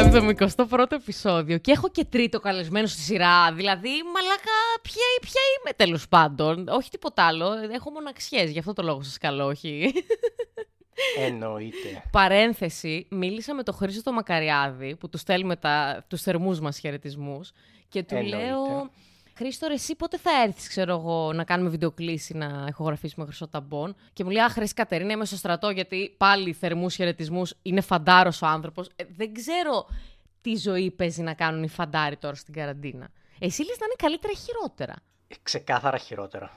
71ο επεισόδιο και έχω και τρίτο καλεσμένο στη σειρά. Δηλαδή, μαλάκα, ποια, ποια είμαι τέλο πάντων. Όχι τίποτα άλλο. Έχω μοναξιέ, γι' αυτό το λόγο σα καλώ, όχι. Εννοείται. Παρένθεση, μίλησα με τον Χρήστο Μακαριάδη, που του στέλνουμε τα, τους θερμούς μας χαιρετισμού και του Εννοείται. λέω... Χρήστο, ρε, εσύ πότε θα έρθεις, ξέρω εγώ, να κάνουμε βιντεοκλήση, να ηχογραφήσουμε χρυσό ταμπών. Και μου λέει, Αχ, Χρυσή Κατερίνα, είμαι στο στρατό, γιατί πάλι θερμούς χαιρετισμού είναι φαντάρος ο άνθρωπος. Ε, δεν ξέρω τι ζωή παίζει να κάνουν οι φαντάροι τώρα στην καραντίνα. Εσύ λες να είναι καλύτερα ή χειρότερα; Ε, Ξεκάθαρα χειρότερα.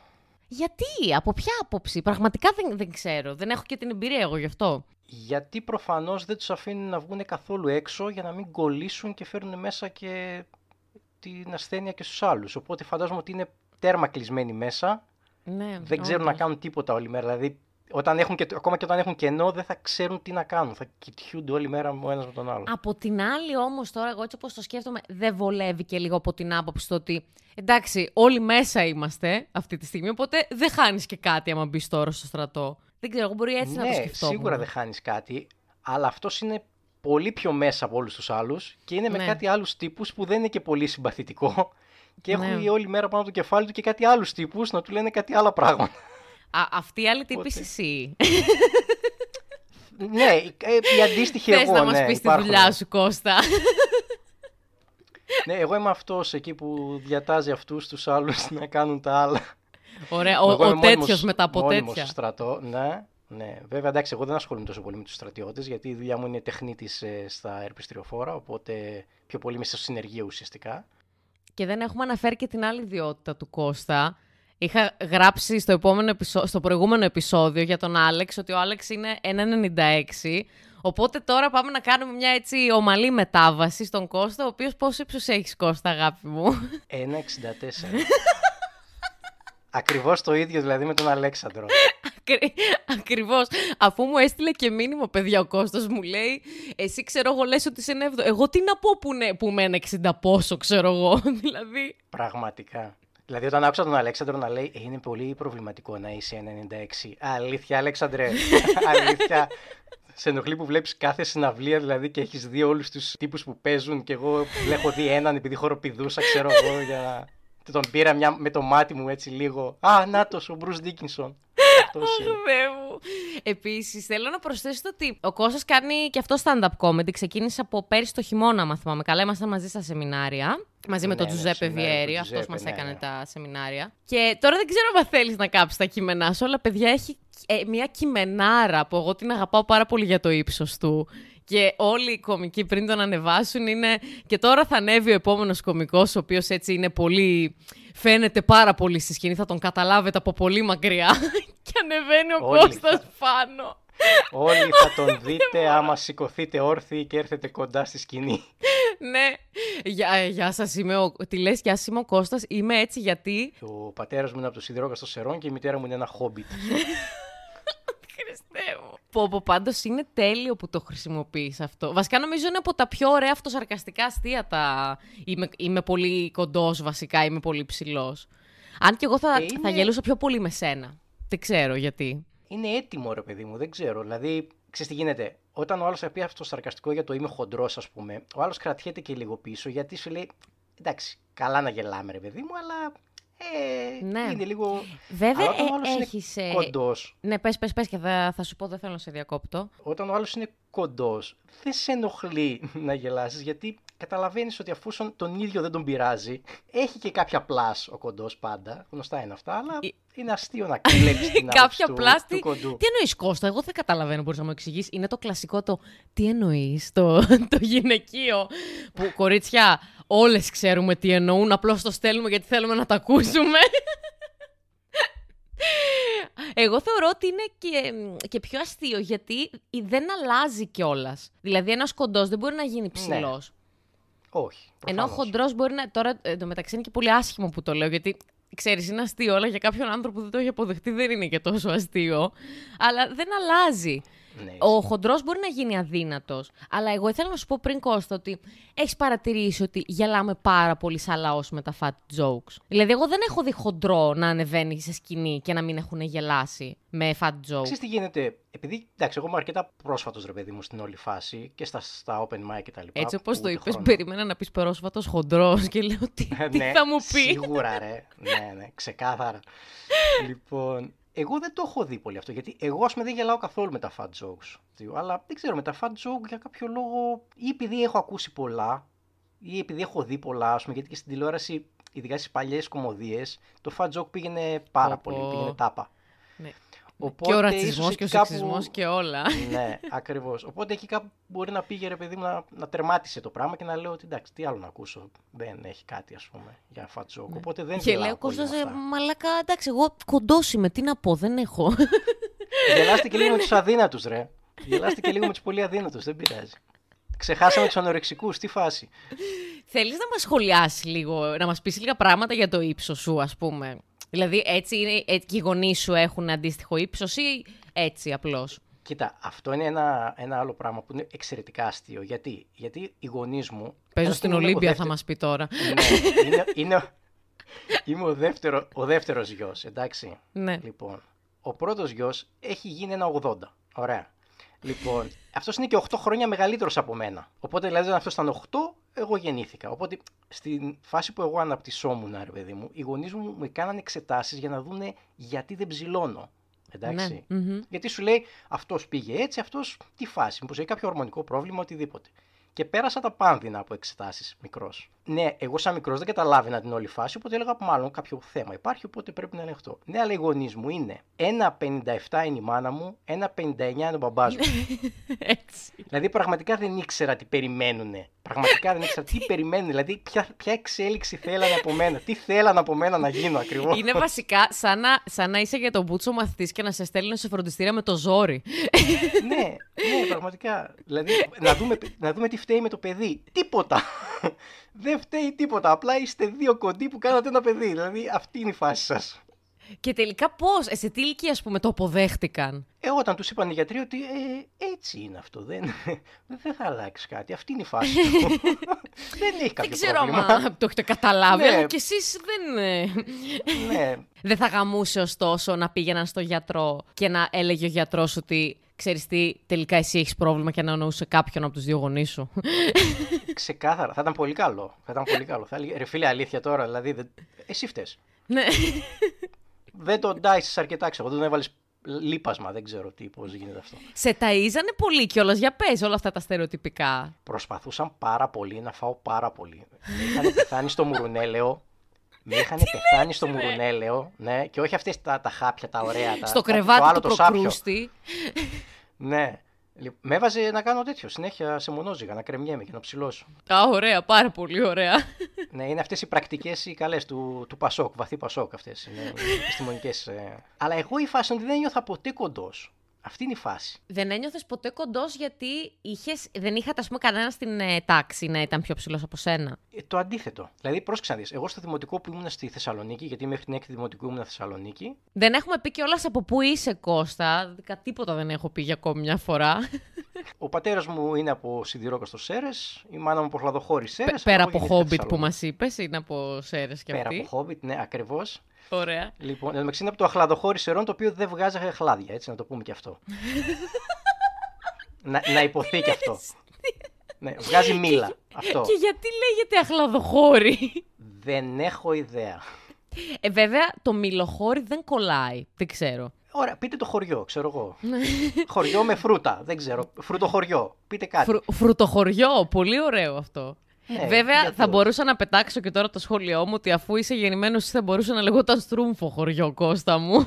Γιατί, από ποια άποψη, πραγματικά δεν, δεν ξέρω. Δεν έχω και την εμπειρία εγώ γι' αυτό. Γιατί προφανώς δεν τους αφήνουν να βγουν καθόλου έξω για να μην κολλήσουν και φέρουν μέσα και την ασθένεια και στους άλλους. Οπότε φαντάζομαι ότι είναι τέρμα κλεισμένοι μέσα, Ναι, δεν ξέρουν να όντως. κάνουν τίποτα όλη μέρα. Δηλαδή, όταν έχουν και, ακόμα και όταν έχουν κενό, δεν θα ξέρουν τι να κάνουν. Θα κοιτιούνται όλη μέρα ο ένας με τον άλλο. Από την άλλη όμως τώρα, εγώ έτσι όπως το σκέφτομαι, δεν βολεύει και λίγο από την άποψη το ότι εντάξει, όλοι μέσα είμαστε αυτή τη στιγμή, οπότε δεν χάνεις και κάτι άμα μπεις τώρα στο στρατό. Δεν ξέρω, εγώ μπορεί έτσι να το ναι, σκεφτώ. σίγουρα δεν χάνεις κάτι, αλλά αυτός είναι πολύ πιο μέσα από όλους τους άλλους και είναι με Ναι. κάτι άλλους τύπους που δεν είναι και πολύ συμπαθητικό και Ναι. έχουν όλη μέρα πάνω από το κεφάλι του και κάτι άλλους τύπους να του λένε κάτι άλλα πράγματα. Α, αυτή η άλλη τύπη Οπότε- εσύ. ναι, ε, η αντίστοιχη Θες εγώ, να μας ναι, πεις τη υπάρχουν. δουλειά σου, Κώστα. Ναι, εγώ είμαι αυτός εκεί που διατάζει αυτούς τους άλλους να κάνουν τα άλλα. Ωραία, ο, Εγώ ο είμαι μόνιμος- τέτοιος μετά από μόνιμος τέτοια. στο στρατό, ναι. Ναι, βέβαια εντάξει, εγώ δεν ασχολούμαι τόσο πολύ με τους στρατιώτες γιατί η δουλειά μου είναι τεχνίτης ε, στα ερπιστριοφόρα, οπότε πιο πολύ είμαι στο συνεργείο ουσιαστικά. Και δεν έχουμε αναφέρει και την άλλη ιδιότητα του Κώστα. Είχα γράψει στο, επόμενο επεισό- στο προηγούμενο επεισόδιο για τον Άλεξ ότι ο Άλεξ είναι 1,96. Οπότε τώρα πάμε να κάνουμε μια έτσι ομαλή μετάβαση στον Κώστα, ο οποίος πόσο ύψος έχεις Κώστα αγάπη μου; 1,64. Ακριβώς το ίδιο δηλαδή με τον Αλέξανδρο. Ακρι... Ακριβώς. Αφού μου έστειλε και μήνυμα, παιδιά, ο Κώστας μου λέει, εσύ ξέρω εγώ λες ότι είσαι ένα εβδο- Εγώ τι να πω που, είναι, που είμαι ένα 60 πόσο, ξέρω εγώ. δηλαδή, Πραγματικά. Δηλαδή, όταν άκουσα τον Αλέξανδρο να λέει «Ε, Είναι πολύ προβληματικό να είσαι 1,96. Αλήθεια, Αλέξανδρε. Αλήθεια. Σε ενοχλεί που βλέπεις κάθε συναυλία δηλαδή και έχεις δει όλους τους τύπους που παίζουν. Και εγώ έχω δει έναν επειδή χοροπηδούσα, ξέρω εγώ, για να. Τον πήρα μια, με το μάτι μου έτσι λίγο. Α, νάτο, ο Μπρουζ Ντίκινσον. Αυτός είναι. Θεέ μου. Επίσης, θέλω να προσθέσω το ότι ο Κώστας κάνει και αυτό stand-up comedy. Ξεκίνησε από πέρυσι το χειμώνα, αν θυμάμαι καλά. Ήμασταν μαζί στα σεμινάρια. Μαζί με Ναι, τον ναι, Τζουζέπε σεμινάρια του Βιέρη. Αυτός Τζουζέπε, μας ναι, έκανε ναι. τα σεμινάρια. Και τώρα δεν ξέρω αν θέλεις να κάψεις τα κείμενά σου, αλλά παιδιά έχει ε, μια κειμενάρα που εγώ την αγαπάω πάρα πολύ για το ύψος του. Και όλοι οι κομικοί πριν τον ανεβάσουν είναι. Και τώρα θα ανέβει ο επόμενος κωμικό, ο οποίος έτσι είναι πολύ. Φαίνεται πάρα πολύ στη σκηνή, θα τον καταλάβετε από πολύ μακριά. και ανεβαίνει ο Όλοι Κώστας θα- πάνω. Όλοι θα τον δείτε άμα σηκωθείτε όρθιοι και έρθετε κοντά στη σκηνή. ναι. Γεια, ε, γεια σας, είμαι ο... Τι λες, γεια σας, είμαι ο Κώστας. Είμαι έτσι γιατί... Ο πατέρας μου είναι από το Σιδηρόκα στο Σερών και η μητέρα μου είναι ένα χόμπιτ. Χριστέ μου. Πω, πω, πάντως είναι τέλειο που το χρησιμοποιείς αυτό. Βασικά νομίζω είναι από τα πιο ωραία αυτοσαρκαστικά αστεία τα... Είμαι, είμαι πολύ κοντός βασικά, είμαι πολύ ψηλός. Αν και εγώ θα, Ε, είναι- θα γελούσα πιο πολύ με σένα. Δεν ξέρω γιατί. είναι έτοιμο ρε παιδί μου, δεν ξέρω. Δηλαδή, ξέρεις τι γίνεται; Όταν ο άλλος θα πει αυτό το σαρκαστικό για το είμαι χοντρός, ας πούμε, ο άλλος κρατιέται και λίγο πίσω γιατί σου λέει εντάξει, καλά να γελάμε ρε παιδί μου, αλλά ε, Ναι. είναι λίγο. Βέβαια, Αλλά όταν ο ε, άλλος είναι έχεις... ε, κοντός, Ναι, πες, πες, πες και θα, θα σου πω, δεν θέλω να σε διακόπτω. όταν ο άλλος είναι κοντός, δεν σε ενοχλεί να γελάσεις γιατί καταλαβαίνεις ότι αφού σον- τον ίδιο δεν τον πειράζει, έχει και κάποια πλάς ο κοντός πάντα. Γνωστά είναι αυτά, αλλά Ε, είναι αστείο να κλέψει την άποψη Κάποια του, πλάστη. του κοντού. Τι εννοείς, Κώστα, εγώ δεν καταλαβαίνω, μπορείς να μου εξηγήσει. Είναι το κλασικό το τι εννοείς, το, το γυναικείο. Που κορίτσια, όλες ξέρουμε τι εννοούν, απλώς το στέλνουμε γιατί θέλουμε να τα ακούσουμε. Εγώ θεωρώ ότι είναι και, και πιο αστείο γιατί δεν αλλάζει κιόλας. Δηλαδή, ένας κοντός δεν μπορεί να γίνει ψηλός. Όχι. Ενώ ο προφανώς. χοντρός μπορεί να. Τώρα εντωμεταξύ είναι και πολύ άσχημο που το λέω, γιατί ξέρεις, είναι αστείο, αλλά για κάποιον άνθρωπο που δεν το έχει αποδεχτεί δεν είναι και τόσο αστείο. Αλλά δεν αλλάζει. Ναι, Ο χοντρός μπορεί να γίνει αδύνατος. Αλλά εγώ ήθελα να σου πω πριν Κώστα ότι έχεις παρατηρήσει ότι γελάμε πάρα πολύ σαν λαός με τα fat jokes. Δηλαδή, εγώ δεν έχω δει χοντρό να ανεβαίνει σε σκηνή και να μην έχουν γελάσει με fat jokes. Ξέρεις τι γίνεται, επειδή εντάξει, εγώ είμαι αρκετά πρόσφατος ρε παιδί μου στην όλη φάση και στα, στα open mic και τα λοιπά. Έτσι όπως που το ούτε είπες, χρόνο. περίμενα να πεις πρόσφατος χοντρός και λέω τι, τι ναι, θα μου πεις; Σίγουρα, ρε. ναι, ναι, ξεκάθαρα. λοιπόν, εγώ δεν το έχω δει πολύ αυτό. Γιατί εγώ, ας πούμε, δεν γελάω καθόλου με τα fat jokes. Αλλά δεν ξέρω, με τα fat joke για κάποιο λόγο, ή επειδή έχω ακούσει πολλά, ή επειδή έχω δει πολλά, ας πούμε, γιατί και στην τηλεόραση, ειδικά στις παλιές κομμωδίες, το fat joke πήγαινε πάρα Πω, πολύ, πω. πήγαινε τάπα. Ναι. Οπότε, και ο ίσως ρατσισμός εκεί και ο κάπου- σεξισμός και όλα. ναι, ακριβώς. Οπότε εκεί κάπου μπορεί να πήγε ρε παιδί μου να, να τερμάτισε το πράγμα και να λέω ότι εντάξει, τι άλλο να ακούσω. Δεν έχει κάτι, ας πούμε, για fat joke. Οπότε δεν Ναι. Και γελάω λέω πολύ με Κώστα, αυτά. μαλάκα, εντάξει, εγώ κοντός είμαι, τι να πω, δεν έχω. Γελάστε και λίγο με τους αδύνατους, ρε. Γελάστε και λίγο με τους πολύ αδύνατους, δεν πειράζει. Ξεχάσαμε τους ανορεξικούς, τι φάση. Θέλεις να μας σχολιάσεις λίγο, να μας πεις λίγα πράγματα για το ύψος σου, ας πούμε. Δηλαδή, έτσι, είναι, έτσι και οι γονείς σου έχουν αντίστοιχο ύψος ή έτσι απλώς; Κοίτα, αυτό είναι ένα, ένα άλλο πράγμα που είναι εξαιρετικά αστείο. Γιατί, Γιατί οι γονείς μου. Παίζω ένας στην είναι ο Ολύμπια, θα δεύτερο- μας πει τώρα. Ναι, είναι, είναι, είμαι ο, δεύτερο, ο δεύτερος γιος, εντάξει. ναι. Λοιπόν, ο πρώτος γιος έχει γίνει ένα 80. Ωραία. Λοιπόν, αυτός είναι και 8 χρόνια μεγαλύτερος από μένα. Οπότε δηλαδή όταν αυτός ήταν 8, εγώ γεννήθηκα. Οπότε στην φάση που εγώ αναπτυσσόμουν, ρε παιδί μου, οι γονείς μου μου κάνανε εξετάσεις για να δούνε γιατί δεν ψηλώνω. Εντάξει. Ναι. μμμ. Γιατί σου λέει αυτός πήγε έτσι, αυτός τι φάση, μήπως έχει κάποιο ορμονικό πρόβλημα, οτιδήποτε. Και πέρασα τα πάνδυνα από εξετάσεις μικρός. Ναι, εγώ σαν μικρός δεν καταλάβαινα την όλη φάση, οπότε έλεγα μάλλον κάποιο θέμα υπάρχει, οπότε πρέπει να ελεγχτώ. Ναι, αλλά οι γονείς μου είναι 1,57 είναι η μάνα μου, 1,59 είναι ο μπαμπάς μου. Έτσι. δηλαδή πραγματικά δεν ήξερα τι περιμένουνε. Πραγματικά δεν ήξερα τι περιμένουν, δηλαδή ποια, ποια εξέλιξη θέλανε από μένα, τι θέλανε από μένα να γίνω ακριβώς. Είναι βασικά σαν να, σαν να είσαι για τον Μπούτσο μαθητής και να σε στέλνουν σε φροντιστήρια με το ζόρι. ναι, ναι, πραγματικά. Δηλαδή, να δούμε, να δούμε τι φταίει με το παιδί. Τίποτα. Δεν φταίει τίποτα. Απλά είστε δύο κοντοί που κάνατε ένα παιδί. Δηλαδή, αυτή είναι η φάση σας. Και τελικά πώς, σε τι ηλικία, ας πούμε, το αποδέχτηκαν; Ε, όταν τους είπαν οι γιατροί ότι ε, έτσι είναι αυτό, δεν, δεν θα αλλάξει κάτι. Αυτή είναι η φάση του. δεν έχει κάποιο Δεν ξέρω πρόβλημα. αν το έχετε καταλάβει, Ναι. αλλά κι εσείς δεν. ε, ναι, Δεν θα γαμούσε ωστόσο να πήγαιναν στο γιατρό και να έλεγε ο γιατρός ότι ξέρεις τι, τελικά εσύ έχεις πρόβλημα και να εννοούσε κάποιον από τους δύο γονείς σου. ξεκάθαρα. Θα ήταν πολύ καλό. Θα ήταν πολύ καλό. Θα έλεγε, ρε φίλε, αλήθεια τώρα, δηλαδή, δεν... εσύ φταίς. ναι. Δεν τον ντάισες αρκετά, ξέρω. Δεν τον έβαλες λίπασμα. Δεν ξέρω τι, πώς γίνεται αυτό. σε ταΐζανε πολύ κιόλας για πες όλα αυτά τα στερεοτυπικά. προσπαθούσαν πάρα πολύ να φάω πάρα πολύ. Με είχαν πεθάνει στο μουρουνέλαιο. Με είχαν πεθάνει στο μουρουνέλαιο, ναι, και όχι αυτές τα, τα χάπια, τα ωραία. Τα, Στο το κρεβάτι άλλο, του το σάπιο. προκρούστη. Ναι. Λοιπόν, Με έβαζε να κάνω τέτοιο συνέχεια σε μονόζυγα, να κρεμιέμαι και να ψηλώσω. Α, ωραία, πάρα πολύ ωραία. ναι, είναι αυτές οι πρακτικές οι καλές του, του Πασόκ, βαθύ Πασόκ αυτές. Είναι οι επιστημονικές. ε. Αλλά εγώ η φάση είναι ότι δεν νιώθα ποτέ κοντός. Αυτή είναι η φάση. Δεν ένιωθες ποτέ κοντός γιατί είχες, δεν είχατε, ας πούμε, κανένα στην ε, τάξη να ήταν πιο ψηλός από σένα; Ε, το αντίθετο. Δηλαδή, πρόσεξα να δεις. Εγώ στο δημοτικό που ήμουν στη Θεσσαλονίκη, γιατί μέχρι την έκτη δημοτικού ήμουν Θεσσαλονίκη, Δεν έχουμε πει κιόλας από πού είσαι, Κώστα. Κα- Τίποτα δεν έχω πει για ακόμη μια φορά. Ο πατέρας μου είναι από Σιδηρόκαστο Σέρες, η μάνα μου από Χλαδοχώρη Σέρες. Πε- Πέρα από Χόμπιτ που μας είπες, είναι από Σέρες κι Πέρα αυτή. από Χόμπιτ, ναι, ακριβώς. Ωραία. Λοιπόν, εν τω μεταξύ είναι από το Αχλαδοχώρη Σερών, το οποίο δεν βγάζει χλάδια, έτσι να το πούμε και αυτό. να, να υποθεί και αυτό. ναι, βγάζει μήλα. αυτό. Και γιατί λέγεται αχλαδοχώρη. Δεν έχω ιδέα. Ε, βέβαια, το μιλοχώρι δεν κολλάει. Δεν ξέρω. Ωραία, πείτε το χωριό, ξέρω εγώ. χωριό με φρούτα, δεν ξέρω. Φρουτοχωριό, πείτε κάτι. Φρου, φρουτοχωριό, πολύ ωραίο αυτό. Ναι, Βέβαια, γιατί θα όχι. μπορούσα να πετάξω και τώρα το σχόλιο μου ότι αφού είσαι γεννημένος, θα μπορούσε να λεγόταν στρούμφο χωριό, Κώστα μου.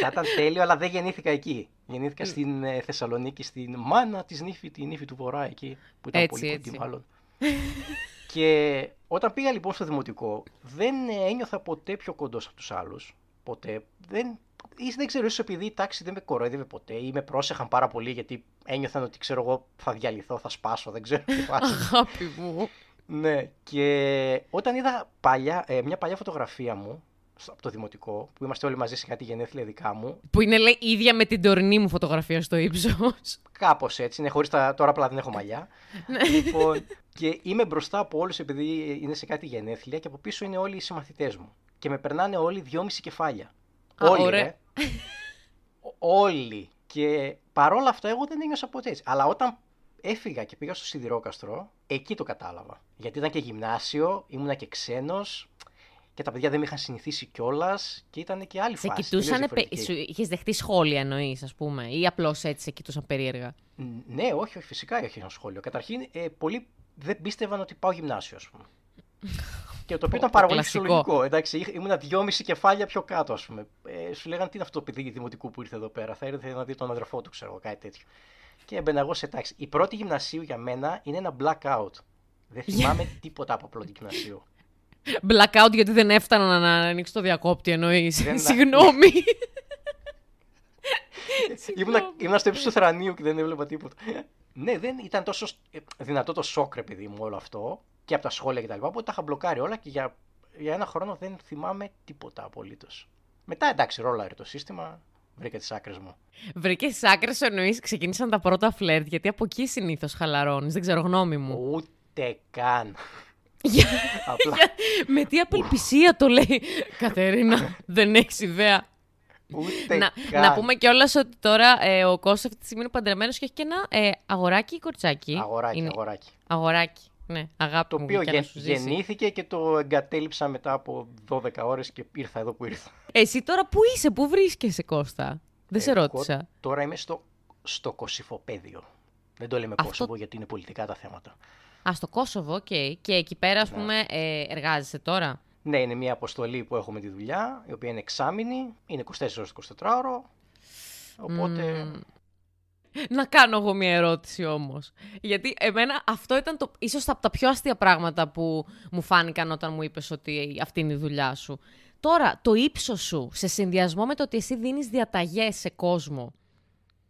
Θα ήταν τέλειο, αλλά δεν γεννήθηκα εκεί. Γεννήθηκα στην ε, Θεσσαλονίκη, στην μάνα της νύφη, τη νύφη του Βορρά εκεί. Που ήταν Έτσι, πολύ έτσι. κοντή, μάλλον. και όταν πήγα λοιπόν στο δημοτικό, δεν ε, ένιωθα ποτέ πιο κοντός από τους άλλους. Ποτέ. Δεν, ή δεν ξέρω, ίσως επειδή η τάξη δεν με κοροϊδεύε ποτέ ή με πρόσεχαν πάρα πολύ γιατί ένιωθαν ότι ξέρω εγώ θα διαλυθώ, θα σπάσω, δεν ξέρω τι φάση. Αγάπη μου. Ναι, και όταν είδα παλιά, ε, μια παλιά φωτογραφία μου από το δημοτικό, που είμαστε όλοι μαζί σε κάτι γενέθλια δικά μου. Που είναι, λέει, ίδια με την τωρινή μου φωτογραφία στο ύψος. Κάπως έτσι. Είναι χωρίς τα... Τώρα απλά δεν έχω μαλλιά. λοιπόν, και είμαι μπροστά από όλους επειδή είναι σε κάτι γενέθλια και από πίσω είναι όλοι οι συμμαθητές μου. Και με περνάνε όλοι δυόμιση κεφάλια. Α, όλοι, ωραία. ρε. Όλοι. Και παρόλα αυτά εγώ δεν ένιωσα ποτέ έτσι. Αλλά όταν έφυγα και πήγα στο Σιδηρόκαστρο, εκεί το κατάλαβα. Γιατί ήταν και γυμνάσιο, ήμουνα και ξένος και τα παιδιά δεν με είχαν συνηθίσει κιόλας και ήταν και άλλη Σε φάση. κοιτούσαν. τελείως διαφορετική. Σου είχες δεχτεί σχόλια, εννοείς, ας πούμε, ή απλώς έτσι σε κοιτούσαν περίεργα; Ν- Ναι, όχι, όχι, φυσικά όχι ένα σχόλιο. Καταρχήν, ε, πολλοί δεν πίστευαν ότι πάω γυμνάσιο, ας πούμε. Και το οποίο ήταν πάρα πολύ κλασικό. φυσιολογικό. Εντάξει, είχ- ήμουνα δυόμιση κεφάλια πιο κάτω, ας πούμε. Ε, σου λέγανε τι είναι αυτό το παιδί δημοτικού που ήρθε εδώ πέρα. Θα ήρθε να δει τον αδερφό του, ξέρω εγώ, κάτι τέτοιο. Και έμπαινα εγώ σε τάξη. Η πρώτη γυμνασίου για μένα είναι ένα blackout. Δεν θυμάμαι τίποτα από πρώτη γυμνασίου. Blackout γιατί δεν έφτανα να ανοίξει το διακόπτη, εννοείς. Δεν- Συγγνώμη. ήμουνα, ήμουνα στο ύψος του θρανίου και δεν έβλεπα τίποτα. ναι, δεν ήταν τόσο σ- ε, δυνατό το σοκ, ρε παιδί μου, όλο αυτό και από τα σχόλια κτλ. Οπότε τα είχα μπλοκάρει όλα και για, για ένα χρόνο δεν θυμάμαι τίποτα απολύτως. Μετά εντάξει, ρόλαρε το σύστημα, βρήκα τις άκρες μου. Βρήκες άκρες, εννοείς, ξεκίνησαν τα πρώτα φλερτ, γιατί από εκεί συνήθως χαλαρώνεις. Δεν ξέρω, γνώμη μου. Ούτε καν. Για- Απλά για- Με τι απελπισία το λέει. Κατερίνα, δεν έχεις ιδέα. ούτε να, καν. να πούμε κιόλας ότι τώρα ε, ο Κώστας αυτή τη στιγμή είναι παντρεμένος και έχει και ένα ε, αγοράκι ή κοριτσάκι. Αγοράκι, Είναι- αγοράκι. Αγοράκι. Ναι, αγάπη Το μου. οποίο γλυκιά να γεν- σου ζήσει. γεννήθηκε και το εγκατέλειψα μετά από 12 ώρες και ήρθα εδώ που ήρθα. Εσύ τώρα που είσαι, πού βρίσκεσαι, Κώστα; Δεν σε Εγώ ρώτησα. Τώρα είμαι στο, στο Κοσσυφοπέδιο. Δεν το λέμε Αυτό- Κόσοβο γιατί είναι πολιτικά τα θέματα. Α, στο Κόσοβο, οκ. Και εκεί πέρα, ας Ναι. πούμε, ε, εργάζεσαι τώρα; Ναι, είναι μια αποστολή που έχουμε τη δουλειά, η οποία είναι εξάμηνη, είναι 24 ώρες 24 ώρο. Οπότε. Μμμ. Να κάνω εγώ μια ερώτηση όμως. Γιατί εμένα αυτό ήταν το, ίσως από τα πιο αστεία πράγματα που μου φάνηκαν όταν μου είπες ότι αυτή είναι η δουλειά σου. Τώρα, το ύψος σου σε συνδυασμό με το ότι εσύ δίνεις διαταγές σε κόσμο,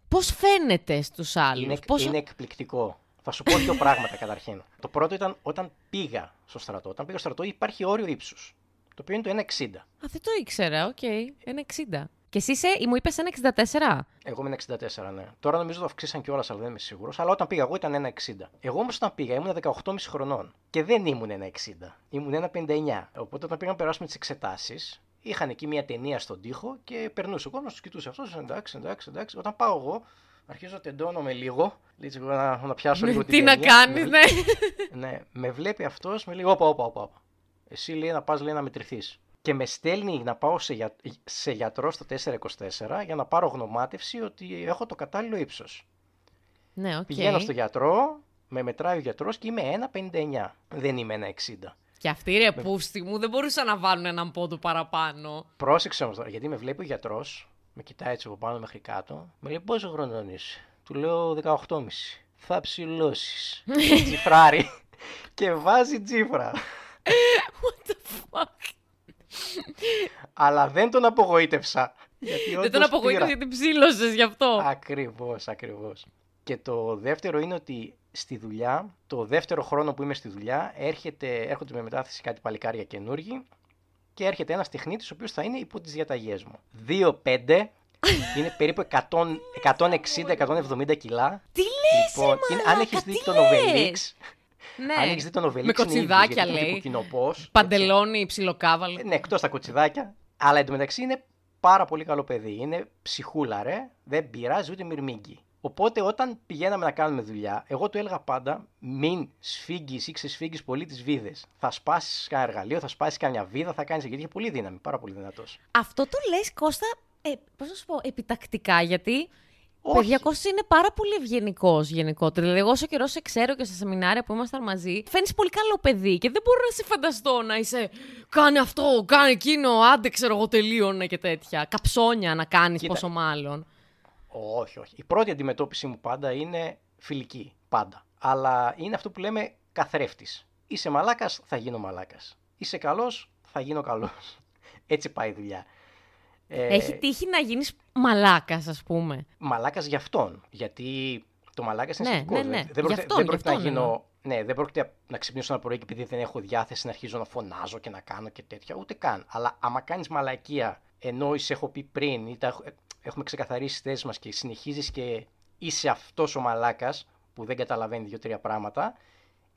πώς φαίνεται στους άλλους; Είναι, πώς... είναι εκπληκτικό. Θα σου πω δύο πράγματα καταρχήν. Το πρώτο ήταν όταν πήγα στο στρατό. Όταν πήγα στο στρατό υπάρχει όριο ύψους. Το οποίο είναι το 1,60. Α, δεν το ήξερα, οκ. Ένα 60. Και εσύ είσαι, μου είπες ένα 64. Εγώ ήμουν 64, ναι. Τώρα νομίζω το αυξήσαν κιόλας, αλλά δεν είμαι σίγουρος. Αλλά όταν πήγα εγώ ήταν 1,60. Εγώ όμως όταν πήγα ήμουν 18,5 χρονών. Και δεν ήμουν 1,60. Ήμουν 1,59. Οπότε όταν πήγαμε να περάσουμε τις εξετάσεις, είχαν εκεί μια ταινία στον τοίχο και περνούσε ο κόσμος, τους κοιτούσε αυτός. Εντάξει, εντάξει, εντάξει. Όταν πάω εγώ, αρχίζω τεντώνομαι λίγο. Λίγο να, να πιάσω λίγο την Τι να ταινία. κάνεις, Με- ναι. ναι, με βλέπει αυτός, με λέει: Όπα, όπα, όπα. όπα. Εσύ λέει να πας να μετρηθείς. Και με στέλνει να πάω σε, για... σε γιατρό στο 424 για να πάρω γνωμάτευση ότι έχω το κατάλληλο ύψος. ναι, οκ. Πηγαίνω στο γιατρό, με μετράει ο γιατρός και είμαι 1,59. Δεν είμαι 1,60. Και αυτοί ρε πούστη μου δεν μπορούσαν να βάλουν έναν πόντο παραπάνω. Πρόσεξε όμως τώρα, γιατί με βλέπει ο γιατρός, με κοιτάει έτσι από πάνω μέχρι κάτω, με λέει πόσο χρονών είσαι; Του λέω 18,5. Θα ψηλώσεις. Τσιφράρει. και βάζει τσίφρα. What the fuck. Αλλά δεν τον απογοήτευσα. Γιατί Δεν τον απογοήτευσε γιατί ψήλωσες γι' αυτό. Ακριβώς, ακριβώς. Και το δεύτερο είναι ότι στη δουλειά, το δεύτερο χρόνο που είμαι στη δουλειά, έρχεται, έρχονται με μετάθεση κάτι παλικάρια καινούργοι και έρχεται ένας τεχνίτης ο οποίος θα είναι υπό τις διαταγές μου. 2-5, είναι περίπου 160-170 κιλά. Τι λες, Λοιπόν, ρε είναι- αν μαλάκα, έχεις δει τι το λες; Novelix, Ναι. αν έχεις δει το Novelix, Με είναι κοτσιδάκια, ίδιος, γιατί λέει. είναι κουκκινοπός. Παντελόνι, ψιλοκάβαλο. Ναι, εκτός τα κοτσιδάκια. Αλλά εντωμεταξύ είναι πάρα πολύ καλό παιδί. Είναι ψυχούλα, ρε. Δεν πειράζει ούτε μυρμήγκι. Οπότε όταν πηγαίναμε να κάνουμε δουλειά, εγώ του έλεγα πάντα: Μην σφίγγεις ή ξεσφίγγεις πολύ τις βίδες. Θα σπάσεις κανένα εργαλείο, θα σπάσεις καμιά βίδα, θα κάνεις. Γιατί είχε πολύ δύναμη, πάρα πολύ δυνατός. Αυτό το λες, Κώστα, ε, πώς να σου πω, επιτακτικά, γιατί Όχι. Παιδιά, Κώστας είναι πάρα πολύ ευγενικός γενικότερα. Δηλαδή, εγώ όσο καιρός σε ξέρω και στα σεμινάρια που ήμασταν μαζί, φαίνεται πολύ καλό παιδί και δεν μπορώ να σε φανταστώ να είσαι. Κάνε αυτό, κάνε εκείνο, άντε ξέρω εγώ τελείωνε και τέτοια. Καψόνια να κάνεις, Κοίτα. πόσο μάλλον. Όχι, όχι. Η πρώτη αντιμετώπιση μου πάντα είναι φιλική. Πάντα. Αλλά είναι αυτό που λέμε καθρέφτης. Είσαι μαλάκας, θα γίνω μαλάκας. Είσαι καλός, θα γίνω καλός. Έτσι πάει η δουλειά. Ε, Έχει τύχει να γίνεις μαλάκας, ας πούμε. μαλάκας για αυτόν. Γιατί το μαλάκας είναι Ναι, αισθητικό. ναι, Δεν- ναι. Δεν Γι' πρόκειται, αυτόν, δεν γι' πρόκειται να αυτόν γίνω ναι, δεν πρόκειται να ξυπνήσω ένα πρωί και επειδή δεν έχω διάθεση να αρχίζω να φωνάζω και να κάνω και τέτοια. Ούτε καν. Αλλά άμα κάνεις μαλακία ενώ είσαι έχω πει πριν ή τα, έχουμε ξεκαθαρίσει τι θέσεις μας και συνεχίζεις και είσαι αυτός ο μαλάκας που δεν καταλαβαίνει δύο-τρία πράγματα,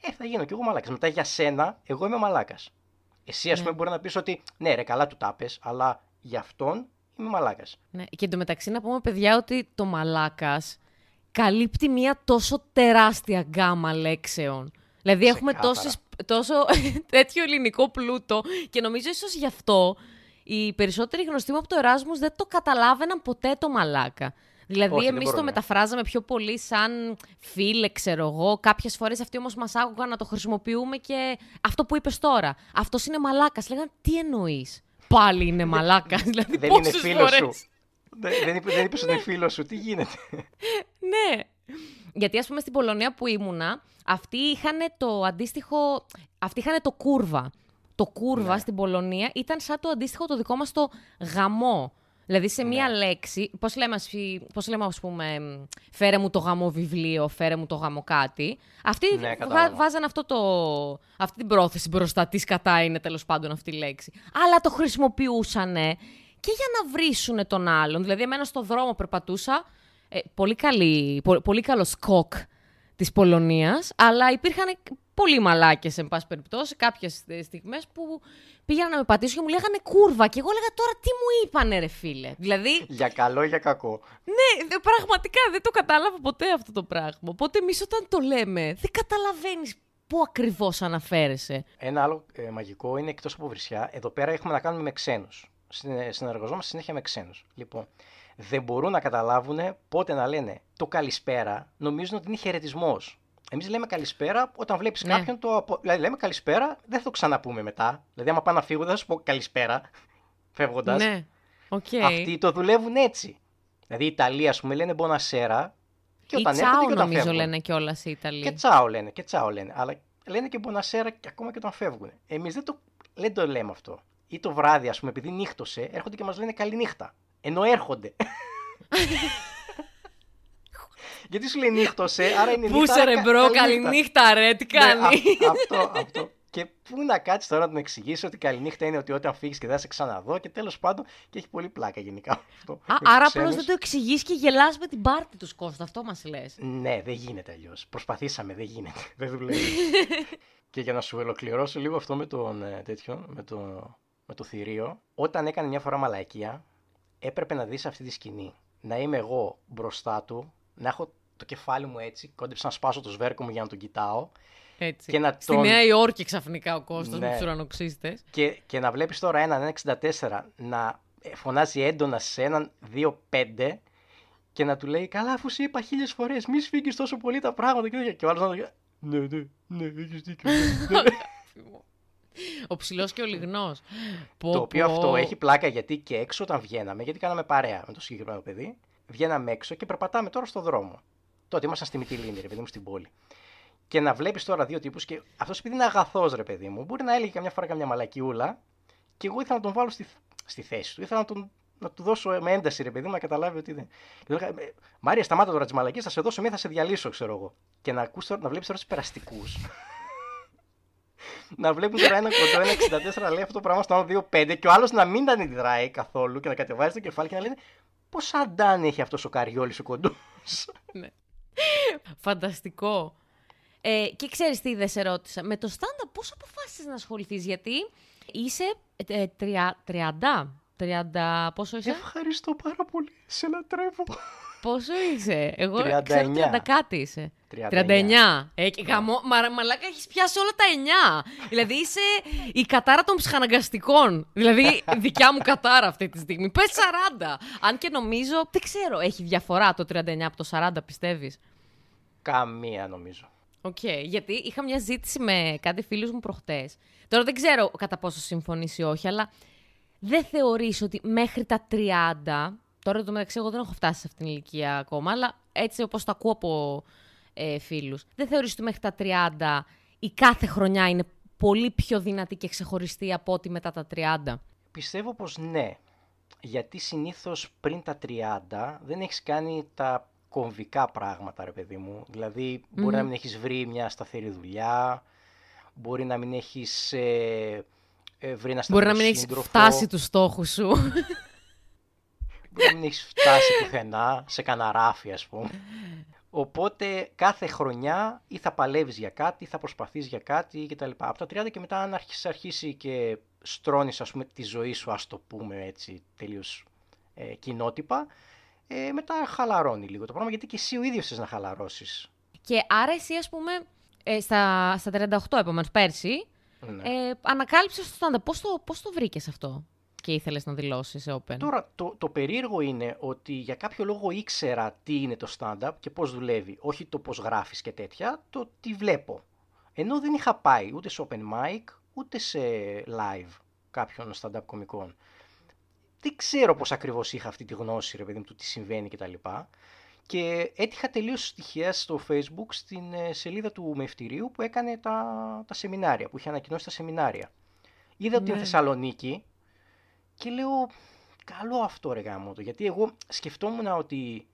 ε, θα γίνω κι εγώ μαλάκας. Μετά για σένα, εγώ είμαι μαλάκας. Εσύ, ας ναι. πούμε, μπορεί να πεις ότι ναι, ρε, καλά του τάπε, αλλά για αυτόν είμαι μαλάκας. Ναι. Και εντωμεταξύ να πούμε, παιδιά, ότι το μαλάκας καλύπτει μια τόσο τεράστια γκάμα λέξεων. Δηλαδή έχουμε τόσες, τόσο τέτοιο ελληνικό πλούτο και νομίζω ίσως γι' αυτό οι περισσότεροι γνωστοί μου από το Εράσμους δεν το καταλάβαιναν ποτέ το μαλάκα. Δηλαδή, εμείς το μεταφράζαμε πιο πολύ σαν φίλε, ξέρω εγώ. Κάποιες φορές αυτοί όμως μας άκουγαν να το χρησιμοποιούμε και αυτό που είπες τώρα. Αυτός είναι μαλάκας. Λέγανε, τι εννοείς; Πάλι είναι μαλάκα. δηλαδή, δεν είναι φίλος σου. Δεν, δεν είπε ότι είναι φίλος σου. Τι γίνεται; ναι. Γιατί ας πούμε στην Πολωνία που ήμουνα, αυτοί είχαν το αντίστοιχο. Αυτοί είχαν το κούρβα. Το κούρβα ναι. στην Πολωνία ήταν σαν το αντίστοιχο το δικό μας το γαμό. Δηλαδή σε μία ναι. λέξη, πώς λέμε, πώς λέμε ας πούμε, φέρε μου το γαμό βιβλίο, φέρε μου το γαμό κάτι. Αυτοί ναι, βά, βάζαν αυτό το, αυτή την πρόθεση μπροστά, τι κατά είναι τέλος πάντων αυτή η λέξη. Αλλά το χρησιμοποιούσαν και για να βρίσουν τον άλλον. Δηλαδή εμένα στο δρόμο περπατούσα, ε, πολύ, καλή, πολύ καλός σκοκ της Πολωνίας, αλλά υπήρχαν πολύ μαλάκες, εν πάση περιπτώσει, κάποιες στιγμές που πήγαιναν να με πατήσουν και μου λέγανε κούρβα. Και εγώ έλεγα τώρα τι μου είπανε, ρε φίλε. Δηλαδή. Για καλό ή για κακό. Ναι, πραγματικά δεν το κατάλαβα ποτέ αυτό το πράγμα. Οπότε εμείς όταν το λέμε, δεν καταλαβαίνεις πού ακριβώς αναφέρεσαι. Ένα άλλο ε, μαγικό είναι εκτός από βρισιά. Εδώ πέρα έχουμε να κάνουμε με ξένους. Συνεργαζόμαστε συνέχεια με ξένους. Λοιπόν, δεν μπορούν να καταλάβουν πότε να λένε το καλησπέρα, νομίζουν ότι είναι χαιρετισμός. Εμείς λέμε καλησπέρα όταν βλέπεις ναι. κάποιον. Το... Δηλαδή, λέμε καλησπέρα, δεν θα το ξαναπούμε μετά. Δηλαδή, άμα πάω να φύγω, δεν θα σου πω καλησπέρα, φεύγοντας. Ναι. Okay. Αυτοί το δουλεύουν έτσι. Δηλαδή, οι Ιταλοί, ας πούμε, λένε μπονασέρα. Και όταν έρχονται και όταν νομίζω φεύγουν. λένε κιόλας οι Ιταλοί. Και τσάο λένε, και τσάο λένε. Αλλά λένε και buonasera και ακόμα και όταν φεύγουν. Εμείς δεν το, δεν το λέμε αυτό. Ή το βράδυ, ας πούμε, επειδή νύχτωσε, έρχονται και μας λένε καληνύχτα. Ενώ έρχονται. Γιατί σου λέει νύχτωσε, άρα είναι νύχτα. Πού 'σαι ρε bro, καληνύχτα ρε, τι ναι, κάνει. αυτό, αυτό. Και πού να κάτσεις τώρα να τον εξηγήσεις ότι καληνύχτα είναι ότι όταν φύγει και δεν θα σε ξαναδώ και τέλος πάντων και έχει πολύ πλάκα γενικά αυτό. Α, άρα απλώς δεν το εξηγείς και γελάς με την πάρτη τους Κώστα, αυτό μας λες. Ναι, δεν γίνεται αλλιώς. Προσπαθήσαμε, δεν γίνεται. Δεν δουλεύει. και για να σου ολοκληρώσω λίγο αυτό με τον ε, τέτοιο, με το, με το θηρίο, όταν έκανε μια φορά μαλακία, έπρεπε να δεις αυτή τη σκηνή. Να είμαι εγώ μπροστά του, να έχω το κεφάλι μου έτσι, κόντεψα να σπάσω το σβέρκο μου για να τον κοιτάω. Έτσι. Και να Στη Νέα Υόρκη ξαφνικά ο Κώστας ναι. με τους ουρανοξύστες. Και, και να βλέπεις τώρα έναν 1,64 να φωνάζει έντονα σε έναν 2,5 και να του λέει Καλά, αφού σου είπα χίλιες φορές, μη σφίγγεις τόσο πολύ τα πράγματα. Και, και ο άλλος να λέει Ναι, ναι, ναι, έχεις δίκιο. Ναι, ναι». ο ψηλός και ο λιγνός. Το οποίο αυτό έχει πλάκα γιατί και έξω όταν βγαίναμε, γιατί κάναμε παρέα με το συγκεκριμένο παιδί, βγαίναμε έξω και περπατάμε τώρα στο δρόμο. Τότε ήμασταν στη Μυτιλίνη, ρε παιδί μου, στην πόλη. Και να βλέπεις τώρα δύο τύπους και αυτός επειδή είναι αγαθός, ρε παιδί μου, μπορεί να έλεγε καμιά φορά καμιά μαλακιούλα και εγώ ήθελα να τον βάλω στη, στη θέση του. Ήθελα να, τον, να του δώσω με ένταση, ρε παιδί μου, να καταλάβει ότι δεν. Και λέγα, «Ε, Μάρια, σταμάτα τώρα τις μαλακίες, θα σε δώσω μία, θα σε διαλύσω, ξέρω εγώ. Και να, ακούς, να βλέπεις τώρα τους περαστικούς. να βλέπουν τώρα ένα κοντό, ένα 64 λέει αυτό το πράγμα στο άλλο 2-5 και ο άλλος να μην τα αντιδράει καθόλου και να κατεβάζει το κεφάλι και να λένε Πόσα αντάνι έχει αυτός ο καριόλης ο κοντός; ναι. Φανταστικό. Ε, και ξέρεις τι δεν σε ρώτησα. Με το στάντα πώς αποφάσισες να ασχοληθείς, γιατί είσαι ε, 30, 30, πόσο είσαι; Ευχαριστώ πάρα πολύ. Σε λατρεύω. Πόσο είσαι, Εγώ 39. ξέρω 30 κάτι είσαι. 39. 39. Ε, γαμό, μα, μαλάκα έχεις πιάσει όλα τα 9. δηλαδή είσαι η κατάρα των ψυχαναγκαστικών. δηλαδή δικιά μου κατάρα αυτή τη στιγμή. Πες 40. Αν και νομίζω, δεν ξέρω, έχει διαφορά το 39 από το 40, πιστεύεις; Καμία νομίζω. OK, okay, γιατί είχα μια συζήτηση με κάτι φίλους μου προχτές. Τώρα δεν ξέρω κατά πόσο συμφωνήσει ή όχι, αλλά δεν θεωρείς ότι μέχρι τα 30 Τώρα το μεταξύ, εγώ δεν έχω φτάσει σε αυτήν την ηλικία ακόμα, αλλά έτσι όπως το ακούω από ε, φίλους. Δεν θεωρείς ότι μέχρι τα 30 η κάθε χρονιά είναι πολύ πιο δυνατή και ξεχωριστή από ό,τι μετά τα 30. Πιστεύω πως ναι. Γιατί συνήθως πριν τα 30 δεν έχεις κάνει τα κομβικά πράγματα, ρε παιδί μου. Δηλαδή, μπορεί να μην έχεις βρει μια σταθερή δουλειά, μπορεί να μην έχεις ε, ε, βρει ένα Μπορεί να μην έχεις φτάσει τους στόχους σου. Μπορεί να μην έχεις φτάσει πουθενά, σε κανένα ράφι, ας πούμε. Οπότε κάθε χρονιά ή θα παλεύεις για κάτι, ή θα προσπαθείς για κάτι κτλ. Από τα 30 και μετά αν αρχίσεις, αρχίσει και στρώνεις ας πούμε τη ζωή σου, ας το πούμε έτσι τελείως ε, κοινότυπα, ε, μετά χαλαρώνει λίγο το πράγμα γιατί και εσύ ο ίδιος θες να χαλαρώσεις. Και άρα εσύ ας πούμε ε, στα, στα 38 επομένως πέρσι, Ναι. ε, ανακάλυψες το stand Πώς το, πώς το βρήκες αυτό; Και ήθελες να δηλώσεις σε Open; Τώρα, το, το περίεργο είναι ότι για κάποιο λόγο ήξερα τι είναι το stand-up και πώς δουλεύει. Όχι το πώς γράφεις και τέτοια, το τι βλέπω. Ενώ δεν είχα πάει ούτε σε open mic, ούτε σε live κάποιων stand-up κομικών. Δεν ξέρω πώς ακριβώς είχα αυτή τη γνώση, ρε παιδί μου, του τι συμβαίνει κτλ. Και έτυχα τελείως τυχαία στο facebook στην ε, σελίδα του Μευτηρίου που έκανε τα, τα σεμινάρια, που είχε ανακοινώσει τα σεμινάρια. Είδα ότι είναι Ναι. Θεσσαλονίκη και λέω, καλό αυτό ρε γάμο το. Γιατί εγώ σκεφτόμουν ότι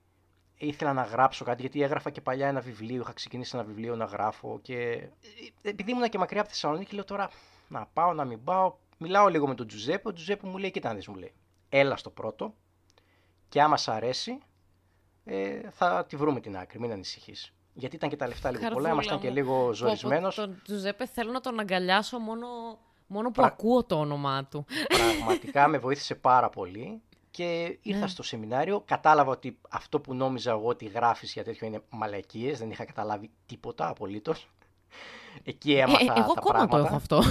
ήθελα να γράψω κάτι, γιατί έγραφα και παλιά ένα βιβλίο, είχα ξεκινήσει ένα βιβλίο να γράφω και ε, επειδή ήμουν και μακριά από τη Θεσσαλονίκη, λέω τώρα να πάω, να μην πάω. Μιλάω λίγο με τον Τζουζέπε, ο Τζουζέπε μου λέει, κοίτα να δεις», μου λέει, έλα στο πρώτο και άμα σ' αρέσει ε, θα τη βρούμε την άκρη, μην ανησυχείς. Γιατί ήταν και τα λεφτά λίγο πολλά, Καρδούλα ήμασταν και μου. λίγο Πω, πω, ζορισμένος. Τον Τζουζέπε θέλω να τον αγκαλιάσω μόνο, μόνο που Πρα- ακούω το όνομά του. Πραγματικά με βοήθησε πάρα πολύ και ήρθα Ναι. στο σεμινάριο, κατάλαβα ότι αυτό που νόμιζα εγώ ότι γράφεις για τέτοιο είναι μαλακίες, δεν είχα καταλάβει τίποτα απολύτως. Εκεί Ε, έμαθα εγώ τα ακόμα πράγματα. το έχω αυτό.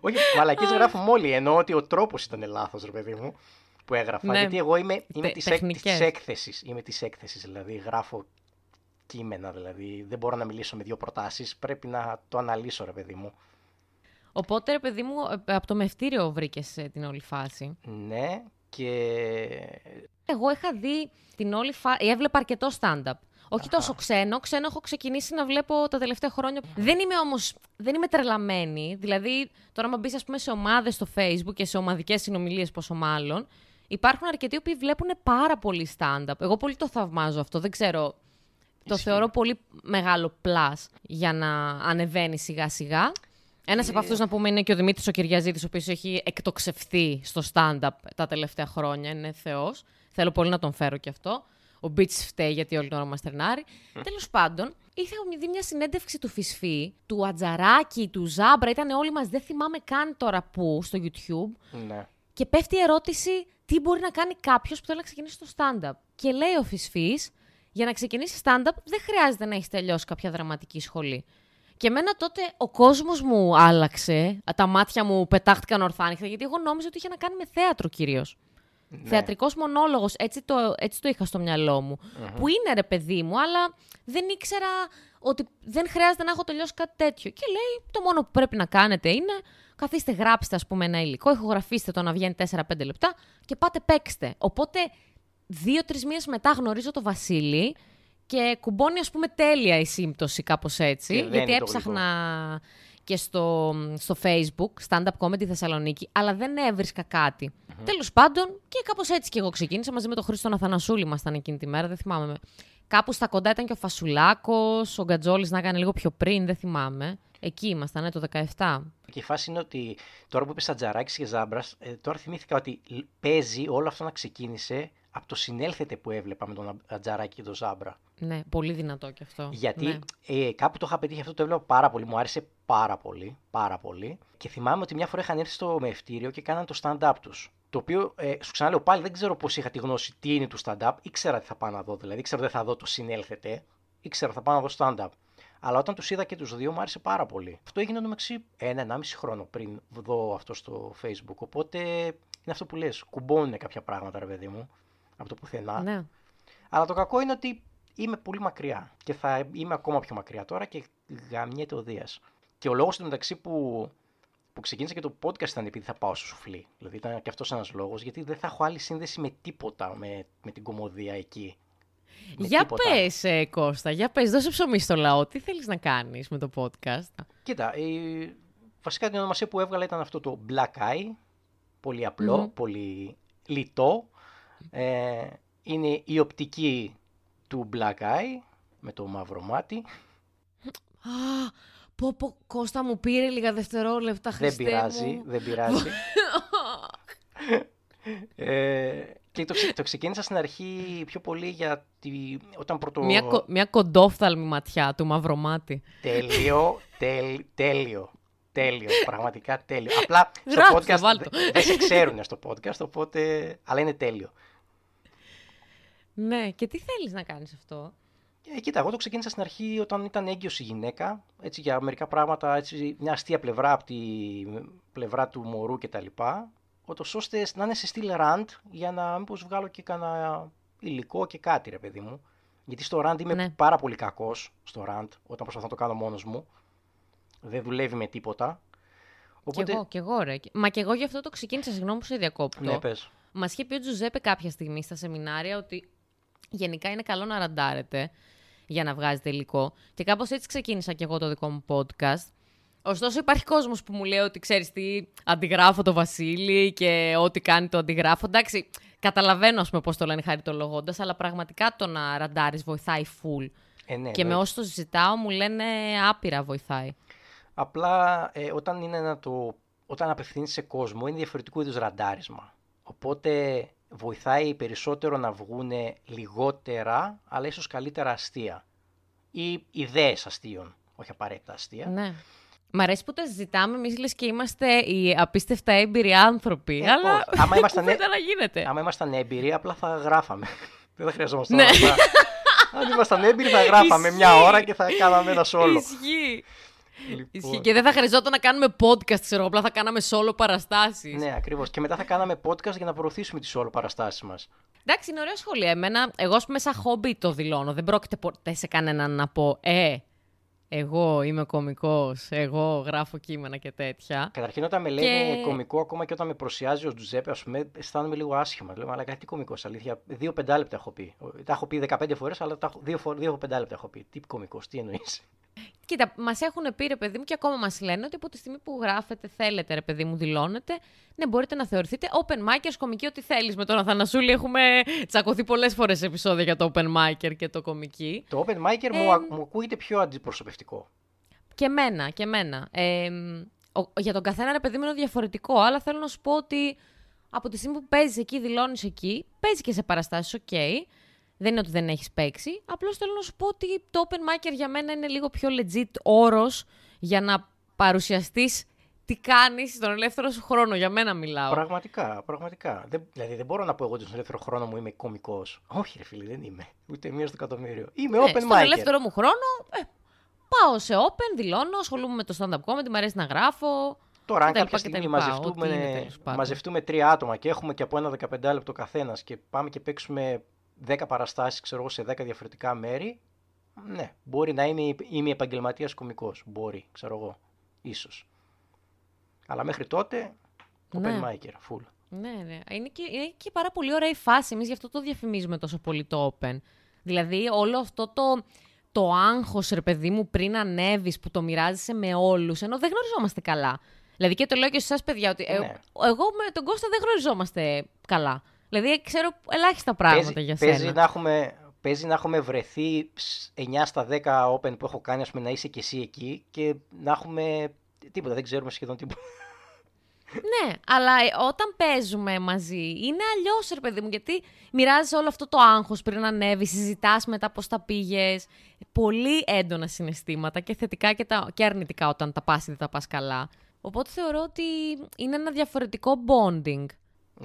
Όχι, μαλακίες γράφουμε όλοι, εννοώ ότι ο τρόπος ήταν λάθος, ρε παιδί μου, που έγραφα. Ναι. Γιατί εγώ είμαι, είμαι Τε- της, έκ, τεχνικές. της έκθεσης, είμαι της έκθεσης, δηλαδή γράφω κείμενα, δηλαδή δεν μπορώ να μιλήσω με δύο προτάσεις, πρέπει να το αναλύσω, ρε παιδί μου. Οπότε, ρε παιδί μου, ε, από το μευτήριο βρήκες την όλη φάση. Ναι, και Εγώ είχα δει την όλη φάση. Έβλεπα αρκετό stand-up. Όχι τόσο ξένο. Ξένο έχω ξεκινήσει να βλέπω τα τελευταία χρόνια. Δεν είμαι όμως. Δεν είμαι τρελαμένη. Δηλαδή, τώρα, άμα μπεις, ας πούμε, σε ομάδες στο Facebook και σε ομαδικές συνομιλίες, πόσο μάλλον, υπάρχουν αρκετοί που βλέπουν πάρα πολύ stand-up. Εγώ πολύ το θαυμάζω αυτό. Δεν ξέρω. Το Ισχύει. θεωρώ πολύ μεγάλο plus για να ανεβαίνει σιγά-σιγά. Ένας από αυτούς να πούμε είναι και ο Δημήτρης ο Κυριαζήτης, ο οποίος έχει εκτοξευθεί στο stand-up τα τελευταία χρόνια. Είναι θεός. Θέλω πολύ να τον φέρω και αυτό. Ο Μπίτς φταίει γιατί όλη την ώρα μας τρενάρει. Τέλος πάντων, είχα δει μια συνέντευξη του Φυσφή, του Ατζαράκη, του Ζάμπρα. Ήταν όλοι μας, δεν θυμάμαι καν τώρα πού, στο YouTube. ναι. Και πέφτει η ερώτηση τι μπορεί να κάνει κάποιος που θέλει να ξεκινήσει το stand-up. Και λέει ο Φυσφή, για να ξεκινήσει stand-up δεν χρειάζεται να έχεις τελειώσει κάποια δραματική σχολή. Και εμένα τότε ο κόσμος μου άλλαξε, τα μάτια μου πετάχτηκαν ορθάνυχτα, γιατί εγώ νόμιζα ότι είχε να κάνει με θέατρο κυρίως. Ναι. Θεατρικός μονόλογος, έτσι το, έτσι το είχα στο μυαλό μου. Που είναι ρε παιδί μου, αλλά δεν ήξερα ότι δεν χρειάζεται να έχω τελειώσει κάτι τέτοιο. Και λέει, το μόνο που πρέπει να κάνετε είναι καθίστε, γράψτε ας πούμε ένα υλικό, ηχογραφήστε το να βγαίνει 4-5 λεπτά και πάτε παίξτε. Οπότε δύο-τρεις μήνες μετά γνωρίζω το Βασίλη και κουμπώνει ας πούμε τέλεια η σύμπτωση κάπως έτσι. Και δένει γιατί το έψαχνα και στο, στο facebook, stand-up comedy Θεσσαλονίκη, αλλά δεν έβρισκα κάτι. Τέλος πάντων, και κάπως έτσι και εγώ ξεκίνησα μαζί με τον Χρήστο Αθανασούλη ήμασταν εκείνη τη μέρα, δεν θυμάμαι. Κάπου στα κοντά ήταν και ο Φασουλάκος, ο Γκατζόλης να έκανε λίγο πιο πριν, δεν θυμάμαι. Εκεί ήμασταν, ναι, το 17. Και η φάση είναι ότι τώρα που είπε Ατζαράκη και Ζάμπρας, ε, τώρα θυμήθηκα ότι λ- παίζει όλο αυτό να ξεκίνησε από το συνέλθετε που έβλεπα με τον Ατζαράκη και τον Ζάμπρα. Ναι, πολύ δυνατό κι αυτό. Γιατί Ναι. ε, κάπου το είχα πετύχει αυτό, το έβλεπα πάρα πολύ. Μου άρεσε πάρα πολύ. Πάρα πολύ. Και θυμάμαι ότι μια φορά είχαν έρθει στο μευτήριο και κάναν το stand-up τους. Το οποίο, ε, σου ξαναλέω πάλι, δεν ξέρω πώς είχα τη γνώση τι είναι του stand-up. Ήξερα τι θα πάω να δω, δηλαδή. Ήξερα ότι δεν θα δω το συνέλθετε. Ήξερα ότι θα πάω να δω stand-up. Αλλά όταν τους είδα και τους δύο, μου άρεσε πάρα πολύ. Αυτό έγινε μεταξύ ένα-ενάμιση χρόνο πριν δω αυτό στο Facebook. Οπότε είναι αυτό που λες. Κουμπώνουν κάποια πράγματα, ρε παιδί μου, από το πουθενά. Ναι. Αλλά το κακό είναι ότι είμαι πολύ μακριά και θα είμαι ακόμα πιο μακριά τώρα και γαμιέται ο Δίας. Και ο λόγος του μεταξύ που, που ξεκίνησα και το podcast ήταν επειδή θα πάω στο σουφλί. Δηλαδή ήταν και αυτός ένας λόγος γιατί δεν θα έχω άλλη σύνδεση με τίποτα με, με την κομμωδία εκεί. Με Για τίποτα. πες, ε, Κώστα, για πες, δώσε ψωμί στο λαό. Τι θέλεις να κάνεις με το podcast; Κοίτα, η... βασικά την ονομασία που έβγαλα ήταν αυτό το Black Eye. Πολύ απλό, Μμμ. πολύ λιτό. Ε, είναι η οπτική του Black Eye με το μαύρο μάτι. Α, πω πω, Κώστα μου πήρε λίγα δευτερόλεπτα, Δεν Χριστέ πειράζει, μου. δεν πειράζει. ε, και το, ξε- το ξεκίνησα στην αρχή πιο πολύ γιατί όταν πρώτο... Μια, κο- μια κοντόφθαλμη ματιά του μαυρομάτι. Τέλειο, τέλ, τέλειο. Τέλειο, πραγματικά τέλειο. Απλά στο Γράψτε, podcast βάλτο. δε- δεν σε ξέρουν στο podcast, οπότε... Αλλά είναι τέλειο. Ναι, και τι θέλεις να κάνεις αυτό; Ε, κοίτα, εγώ το ξεκίνησα στην αρχή όταν ήταν έγκυος η γυναίκα, έτσι για μερικά πράγματα, έτσι, μια αστεία πλευρά από τη πλευρά του μωρού κτλ. Ότως ώστε να είναι σε στυλ rant για να μήπως βγάλω και κανένα υλικό και κάτι ρε παιδί μου. Γιατί στο rant είμαι Ναι. πάρα πολύ κακός στο rant όταν προσπαθώ να το κάνω μόνος μου. Δεν δουλεύει με τίποτα. Κι εγώ, κι εγώ, ρε. Μα κι εγώ γι' αυτό το ξεκίνησα, συγγνώμη που σε διακόπτω. Ναι, πες. Μας είχε πει ο Τζουζέπε κάποια στιγμή στα σεμινάρια ότι γενικά είναι καλό να ραντάρετε για να βγάζετε υλικό. Και κάπως έτσι ξεκίνησα κι εγώ το δικό μου podcast. Ωστόσο, υπάρχει κόσμος που μου λέει ότι ξέρεις τι, αντιγράφω το Βασίλη και ό,τι κάνει το αντιγράφω. Εντάξει, καταλαβαίνω, ας πούμε, πώς το λένε χαριτολογώντας, αλλά πραγματικά το να ραντάρεις βοηθάει full. Ε, ναι, και με εννοείται. όσου το συζητάω, μου λένε άπειρα βοηθάει. Απλά ε, όταν, είναι να το, όταν απευθύνεις σε κόσμο είναι διαφορετικού είδους ραντάρισμα. Οπότε βοηθάει περισσότερο να βγουν λιγότερα, αλλά ίσως καλύτερα αστεία. Ή ιδέες αστείων, όχι απαραίτητα αστεία. Ναι. Μ' αρέσει που τα συζητάμε, εμεί λες και είμαστε οι απίστευτα έμπειροι άνθρωποι. Ε, αλλά όχι. Άμα ήμασταν κουβέντα να γίνεται. Άμα ήμασταν έμπειροι, απλά θα γράφαμε. Δεν θα χρειαζόμασταν Ναι. να αυτά. Αν ήμασταν έμπειροι, θα γράφαμε μια Ισχύει. ώρα και θα κάναμε ένα σόλο. Ισχύει. Λοιπόν, Ισχύει. Και δεν θα χρειαζόταν να κάνουμε podcast, ξέρω εγώ, απλά θα κάναμε solo παραστάσεις. Ναι, ακριβώς. Και μετά θα κάναμε podcast για να προωθήσουμε τις όλο παραστάσεις μας. Εντάξει, είναι ωραία σχόλια. Εμένα, εγώ, ας πούμε, σαν χόμπι το δηλώνω. Δεν πρόκειται ποτέ σε κανέναν να πω, Ε, εγώ είμαι κωμικός, εγώ γράφω κείμενα και τέτοια. Καταρχήν, όταν με λένε Και- κωμικό, ακόμα και όταν με προσιάζει ο Τζουζέπε, ας πούμε, αισθάνομαι λίγο άσχημα. Λέω, αλλά κάτι κωμικός, αλήθεια. Δύο πεντάλεπτα έχω πει. Τα έχω πει 15 φορές, αλλά τα έχω, δύο, φο- δύο πεντάλεπτα έχω πει. Τι κωμικός, τι εννοείς. Κοίτα, μας έχουν πει ρε παιδί μου και ακόμα μας λένε ότι από τη στιγμή που γράφετε, θέλετε ρε παιδί μου, δηλώνετε, ναι, μπορείτε να θεωρηθείτε open micers, κωμικοί, ό,τι θέλεις. Με τον Αθανασούλη έχουμε τσακωθεί πολλές φορές σε επεισόδια για το open micer και το κωμικοί. Το open micer μου, α- μου ακούγεται πιο αντιπροσωπευτικό. Και μένα, και μένα. Ε, ο- για τον καθένα ρε παιδί μου είναι διαφορετικό, αλλά θέλω να σου πω ότι από τη στιγμή που παίζεις εκεί, δηλώνεις εκεί, παίζεις και σε παραστάσεις, οκ. Δεν είναι ότι δεν έχεις παίξει. Απλώς θέλω να σου πω ότι το open micer για μένα είναι λίγο πιο legit όρος για να παρουσιαστείς τι κάνεις στον ελεύθερο σου χρόνο. Για μένα μιλάω. Πραγματικά, πραγματικά. Δεν, δηλαδή δεν μπορώ να πω εγώ ότι στον ελεύθερο χρόνο μου είμαι κωμικός. Όχι, ρε φίλε, δεν είμαι. Ούτε μία στο εκατομμύριο. Είμαι Ναι, open στον micer. ελεύθερο μου χρόνο, ε, πάω σε open, δηλώνω, ασχολούμαι με το stand-up comedy, μου αρέσει να γράφω. Τώρα, αν κτλ, κάποια στιγμή κτλ, μαζευτούμε, ό,τι είναι, τέλος πάντων. μαζευτούμε τρία άτομα και έχουμε και από ένα 15 λεπτό καθένας και πάμε και παίξουμε 10 παραστάσεις, ξέρω εγώ, σε 10 διαφορετικά μέρη. Ναι, μπορεί να είμαι, είμαι επαγγελματίας κωμικό. Μπορεί, ξέρω εγώ. ίσως. Αλλά μέχρι τότε, open Ναι. micer, full. Ναι, ναι. Είναι και, είναι και πάρα πολύ ωραία η φάση. Εμείς γι' αυτό το διαφημίζουμε τόσο πολύ το Open. Δηλαδή, όλο αυτό το, το άγχος, ρε παιδί μου, πριν ανέβεις, που το μοιράζεσαι με όλους, ενώ δεν γνωριζόμαστε καλά. Δηλαδή, και το λέω και σε εσάς, παιδιά, ότι ε, Ναι. εγώ με τον Κώστα δεν γνωριζόμαστε καλά. Δηλαδή, ξέρω ελάχιστα πράγματα Παίζει, για παίζει σένα. να έχουμε, παίζει να έχουμε βρεθεί σ- 9 στα 10 open που έχω κάνει, ας πούμε, να είσαι και εσύ εκεί και να έχουμε τίποτα, δεν ξέρουμε σχεδόν τίποτα. Ναι, αλλά ε, όταν παίζουμε μαζί είναι αλλιώς, ρε παιδί μου, γιατί μοιράζεσαι όλο αυτό το άγχος πριν ανέβεις, συζητάς μετά πώς τα πήγες. Πολύ έντονα συναισθήματα και θετικά και, τα, και αρνητικά όταν τα πας ή δεν τα πας καλά. Οπότε θεωρώ ότι είναι ένα διαφορετικό bonding.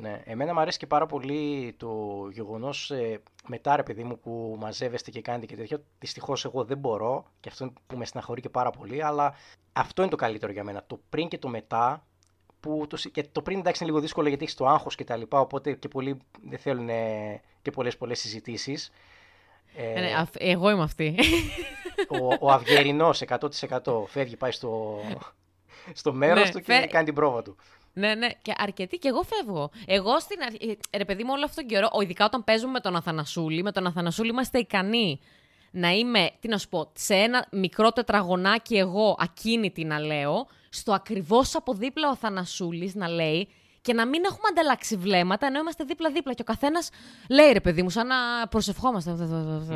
Ναι, εμένα μου αρέσει και πάρα πολύ το γεγονός ε, μετά, ρε παιδί μου, που μαζεύεστε και κάνετε και τέτοια. Δυστυχώς εγώ δεν μπορώ και αυτό είναι που με στεναχωρεί και πάρα πολύ, αλλά αυτό είναι το καλύτερο για μένα. Το πριν και το μετά. Που το, συ- και το πριν εντάξει είναι λίγο δύσκολο γιατί έχεις το άγχος και τα λοιπά, οπότε και πολλοί δεν θέλουν ε, και πολλές πολλές συζητήσεις. Ε, ναι, αυ- εγώ είμαι αυτή. ο, ο Αυγερινός 100% φεύγει, πάει στο, στο μέρος Ναι, του και φε- κάνει την πρόβα του. Ναι, ναι, και αρκετοί και εγώ φεύγω. Εγώ στην αρχή, ε, ρε παιδί μου, όλο αυτόν τον καιρό, ο- ειδικά όταν παίζουμε με τον Αθανασούλη, με τον Αθανασούλη είμαστε ικανοί να είμαι, τι να σου πω, σε ένα μικρό τετραγωνάκι εγώ ακίνητη να λέω, στο ακριβώς από δίπλα ο Αθανασούλης να λέει και να μην έχουμε ανταλλάξει βλέμματα ενώ είμαστε δίπλα-δίπλα. Και ο καθένα λέει ρε παιδί μου, σαν να προσευχόμαστε.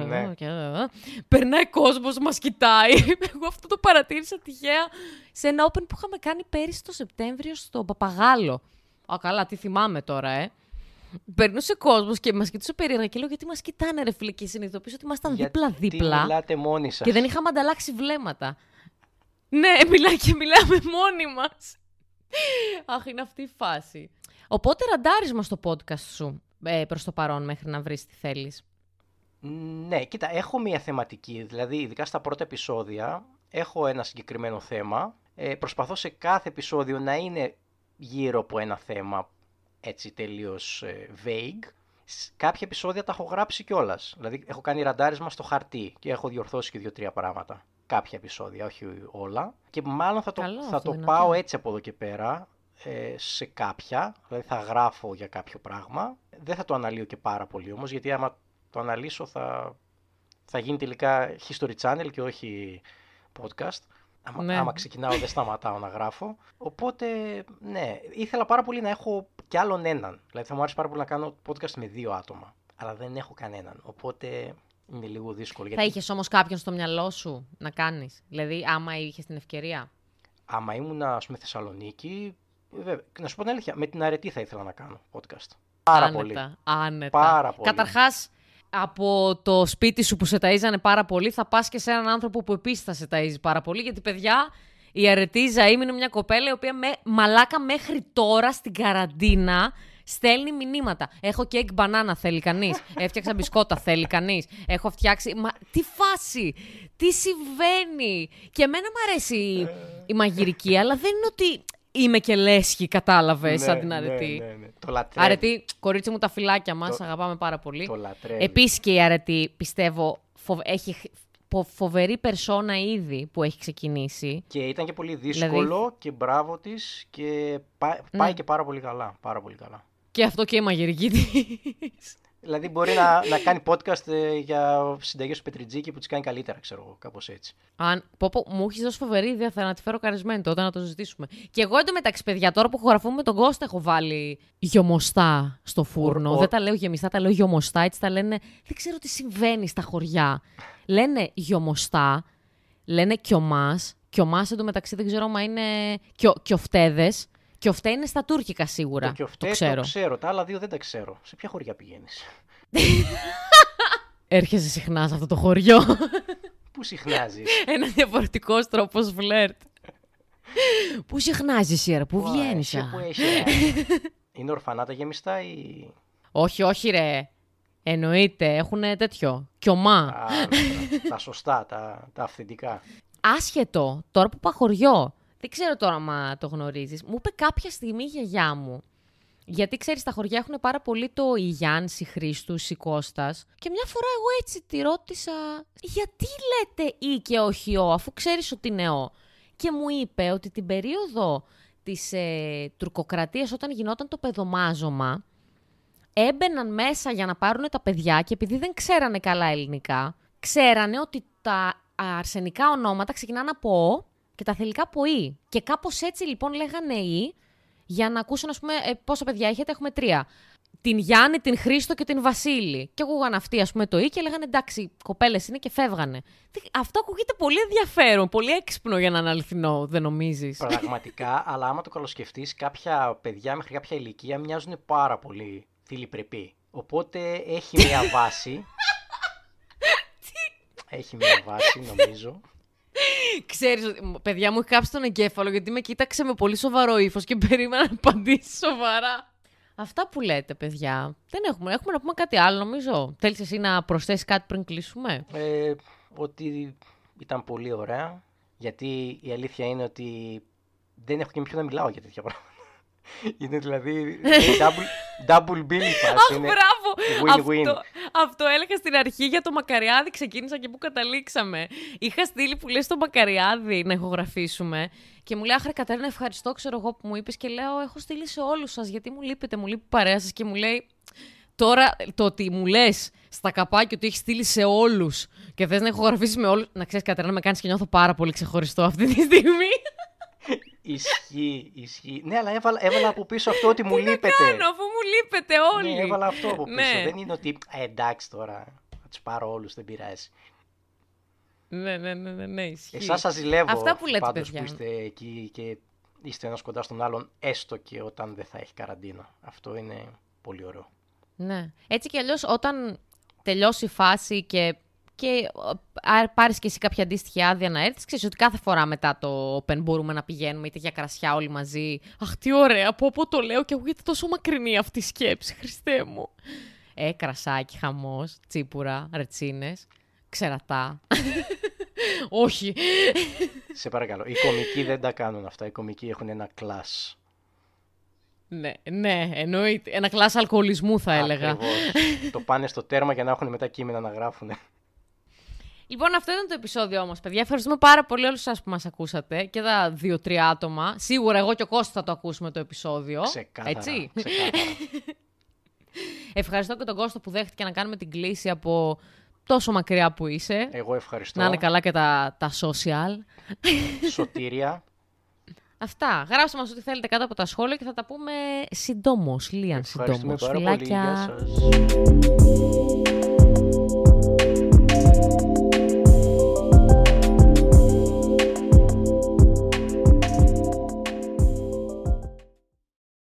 Ναι. Και, ε, Περνάει κόσμο, μα κοιτάει. Εγώ αυτό το παρατήρησα τυχαία σε ένα open που είχαμε κάνει πέρυσι το Σεπτέμβριο στο Παπαγάλο. Α, καλά, τι θυμάμαι τώρα, ε. Περνούσε κόσμο και μα κοιτούσε περίεργα και λέω γιατί μα κοιτάνε, ρε φίλε, και συνειδητοποίησα ότι ήμασταν Γιατί δίπλα-δίπλα. μιλάτε μόνοι σας. Και δεν είχαμε ανταλλάξει βλέμματα. Ναι, μιλάει και μιλάμε μόνοι μα. Αχ, είναι αυτή η φάση. Οπότε ραντάρισμα στο podcast σου ε, προς το παρόν μέχρι να βρεις τι θέλεις. Ναι, κοίτα, έχω μια θεματική. Δηλαδή, ειδικά στα πρώτα επεισόδια, έχω ένα συγκεκριμένο θέμα. Ε, προσπαθώ σε κάθε επεισόδιο να είναι γύρω από ένα θέμα έτσι τελείως ε, vague. Σ- Κάποια επεισόδια τα έχω γράψει κιόλας. Δηλαδή, έχω κάνει ραντάρισμα στο χαρτί και έχω διορθώσει και δύο-τρία πράγματα. Κάποια επεισόδια, όχι όλα. Και μάλλον θα το, Καλό θα αυτό, το δυνατό. πάω έτσι από εδώ και πέρα ε, σε κάποια. Δηλαδή, θα γράφω για κάποιο πράγμα. Δεν θα το αναλύω και πάρα πολύ όμως, γιατί άμα το αναλύσω θα, θα γίνει τελικά History Channel και όχι podcast. Άμα, Ναι. άμα ξεκινάω δεν σταματάω να γράφω. Οπότε, ναι, ήθελα πάρα πολύ να έχω κι άλλον έναν. Δηλαδή θα μου άρεσε πάρα πολύ να κάνω podcast με δύο άτομα. Αλλά δεν έχω κανέναν. Οπότε είναι λίγο δύσκολο. Θα Γιατί είχες όμως κάποιον στο μυαλό σου να κάνεις; Δηλαδή, άμα είχες την ευκαιρία. άμα ήμουν, ας πούμε, Θεσσαλονίκη, βέβαια, να σου πω την αλήθεια, με την αρετή θα ήθελα να κάνω podcast. Πάρα άνετα, πολύ. Άνετα. Πάρα πολύ. Καταρχάς, από το σπίτι σου που σε ταΐζανε πάρα πολύ, θα πας και σε έναν άνθρωπο που επίσης θα σε ταΐζει πάρα πολύ. Γιατί, παιδιά, η αρετή Ζαΐμ είναι μια κοπέλα η οποία με, μαλάκα μέχρι τώρα στην καραντίνα στέλνει μηνύματα. Έχω κέικ μπανάνα, θέλει κανείς. Έφτιαξα μπισκότα, θέλει κανείς. Έχω φτιάξει. Μα τι φάση! Τι συμβαίνει! Και εμένα μου αρέσει η, η μαγειρική, αλλά δεν είναι ότι είμαι και λέσχη, κατάλαβες, σαν την ναι, αρετή. ναι, ναι. Το λατρεύω. Αρετή, κορίτσι μου, τα φυλάκια μας, Το- αγαπάμε πάρα πολύ. Το λατρεύει. Επίσης και η αρετή, πιστεύω, φοβ- έχει χ- φο- φοβερή περσόνα ήδη που έχει ξεκινήσει. Και ήταν και πολύ Δηλαδή- δύσκολο και μπράβο της και πά- πάει Ναι. και πάρα πολύ καλά. Πάρα πολύ καλά. Και αυτό και η μαγειρική της. Δηλαδή μπορεί να, να κάνει podcast ε, για συνταγέ του Πετριτζίκη που τι κάνει καλύτερα, ξέρω εγώ, κάπως έτσι. Αν, πω, πω, μου έχεις δώσει φοβερή ιδέα, θα να τη φέρω καρισμένη τότε να το συζητήσουμε. Και εγώ εντωμεταξύ, παιδιά, τώρα που ηχογραφούμε με τον Κώστα, έχω βάλει γιομοστά στο φούρνο. Ο- ο- Δεν τα λέω γεμιστά, τα λέω γιομοστά. Έτσι τα λένε. Δεν ξέρω τι συμβαίνει στα χωριά. Λένε γιομοστά, λένε κιομάς. Κιομάς εντωμεταξύ δεν ξέρω αν είναι κιο, κιοφτέδε. Κιοφτέ είναι στα τουρκικά σίγουρα. Το κιοφτέ το ξέρω. το ξέρω. Τα άλλα δύο δεν τα ξέρω. Σε ποια χωριά πηγαίνεις; Έρχεσαι συχνά σε αυτό το χωριό. Πού συχνάζεις; Ένα διαφορετικός τρόπος φλερτ. Πού συχνάζεις σήμερα, πού βγαίνεις. Που έχεις, ε, είναι ορφανά τα γεμιστά ή. Όχι, όχι, ρε. Εννοείται, έχουν τέτοιο. Κιωμά. Α, τα, τα σωστά, τα, τα αυθεντικά. Άσχετο, τώρα που πάω χωριό, δεν ξέρω τώρα μα το γνωρίζεις, μου είπε κάποια στιγμή η γιαγιά μου, γιατί ξέρεις, τα χωριά έχουν πάρα πολύ το η Γιάννης, η Χρήστους, η Κώστας. Και μια φορά εγώ έτσι τη ρώτησα, γιατί λέτε ή και όχι ο, αφού ξέρεις ότι είναι ο. Και μου είπε ότι την περίοδο της ε, τουρκοκρατίας, όταν γινόταν το παιδομάζωμα, έμπαιναν μέσα για να πάρουν τα παιδιά και επειδή δεν ξέρανε καλά ελληνικά, ξέρανε ότι τα αρσενικά ονόματα ξεκινάνε από «ο» και τα θελικά από «η». Και κάπως έτσι λοιπόν λέγανε «η» για να ακούσουν, ας πούμε, ε, πόσα παιδιά έχετε, έχουμε τρία. Την Γιάννη, την Χρήστο και την Βασίλη. Και ακούγαν αυτοί, ας πούμε, το «η» και λέγανε «εντάξει, κοπέλες είναι» και φεύγανε. Τι- Αυτό ακούγεται πολύ ενδιαφέρον, πολύ έξυπνο για να είναι αληθινό, δεν νομίζεις. Πραγματικά, αλλά άμα το καλοσκεφτείς, κάποια παιδιά μέχρι κάποια ηλικία μοιάζουν πάρα πολύ θηλυπρεπή. Οπότε έχει μια βάση. έχει μια βάση, νομίζω. Ξέρεις, ότι- μ, παιδιά μου έχει κάψει τον εγκέφαλο γιατί με κοίταξε με πολύ σοβαρό ύφος και περίμενα να απαντήσει σοβαρά. Αυτά που λέτε, παιδιά. Δεν έχουμε. Έχουμε να πούμε κάτι άλλο, νομίζω. Θέλεις εσύ να προσθέσεις κάτι πριν κλείσουμε; Ε, ότι ήταν πολύ ωραία. Γιατί η αλήθεια είναι ότι δεν έχω και με ποιον να μιλάω για τέτοια πράγματα. Είναι δηλαδή double, double bill η φάση. Αχ, είναι μπράβο! win-win. Αυτό, αυτό έλεγα στην αρχή για το Μακαριάδη. Ξεκίνησα και πού καταλήξαμε. Είχα στείλει που λες το Μακαριάδη να ηχογραφήσουμε. Και μου λέει, Άχρε Κατερίνα, ευχαριστώ, ξέρω εγώ που μου είπες. Και λέω, Έχω στείλει σε όλους σας, γιατί μου λείπετε, μου λείπει η παρέα σας. Και μου λέει, Τώρα το ότι μου λες στα καπάκια ότι έχεις στείλει σε όλους και θες να ηχογραφήσεις με όλους. Να ξέρεις, Κατερίνα, με κάνεις και νιώθω πάρα πολύ ξεχωριστό αυτή τη στιγμή. Ισχύει, ισχύει. Ναι, αλλά έβαλα, έβαλα από πίσω αυτό ότι μου λείπετε. Κάνω, αφού μου λείπετε όλοι. Ναι, έβαλα αυτό από πίσω. Ναι. Δεν είναι ότι «Ε, εντάξει τώρα, θα τους πάρω όλους, δεν πειράζει. Ναι, ναι, ναι, ναι, ναι ισχύει. Εσάς σας ζηλεύω Αυτά που λέτε, πάντως παιδιά. που είστε εκεί και είστε ένας κοντά στον άλλον, έστω και όταν δεν θα έχει καραντίνα. Αυτό είναι πολύ ωραίο. Ναι. Έτσι κι αλλιώς όταν τελειώσει η φάση και, και α, πάρεις και εσύ κάποια αντίστοιχη άδεια να έρθεις, ξέρεις ότι κάθε φορά μετά το Open μπορούμε να πηγαίνουμε είτε για κρασιά όλοι μαζί. Αχ, τι ωραία, από όπου το λέω και ακούγεται τόσο μακρινή αυτή η σκέψη, Χριστέ μου. Ε, κρασάκι, χαμός, τσίπουρα, ρετσίνες, ξερατά. Όχι. Σε παρακαλώ. Οι κομικοί δεν τα κάνουν αυτά. Οι κομικοί έχουν ένα κλάσ. ναι, ναι, εννοείται. Ένα κλάσ αλκοολισμού θα έλεγα. Ακριβώς. το πάνε στο τέρμα για να έχουν μετά κείμενα να γράφουν. Λοιπόν, αυτό ήταν το επεισόδιο όμως, παιδιά. Ευχαριστούμε πάρα πολύ όλους σας που μας ακούσατε και τα δύο-τρία άτομα. Σίγουρα εγώ και ο Κώστας θα το ακούσουμε το επεισόδιο. Ξεκάθαρα. Έτσι. ξεκάθαρα. Ευχαριστώ και τον Κώστα που δέχτηκε να κάνουμε την κλίση από τόσο μακριά που είσαι. Εγώ ευχαριστώ. Να είναι καλά και τα, τα social. Σωτήρια. Αυτά. Γράψτε μας ό,τι θέλετε κάτω από τα σχόλια και θα τα πούμε συντόμως, λίαν Ευχαριστούμε συντόμως. πάρα πολύ. Γεια Φιλάκια. σας.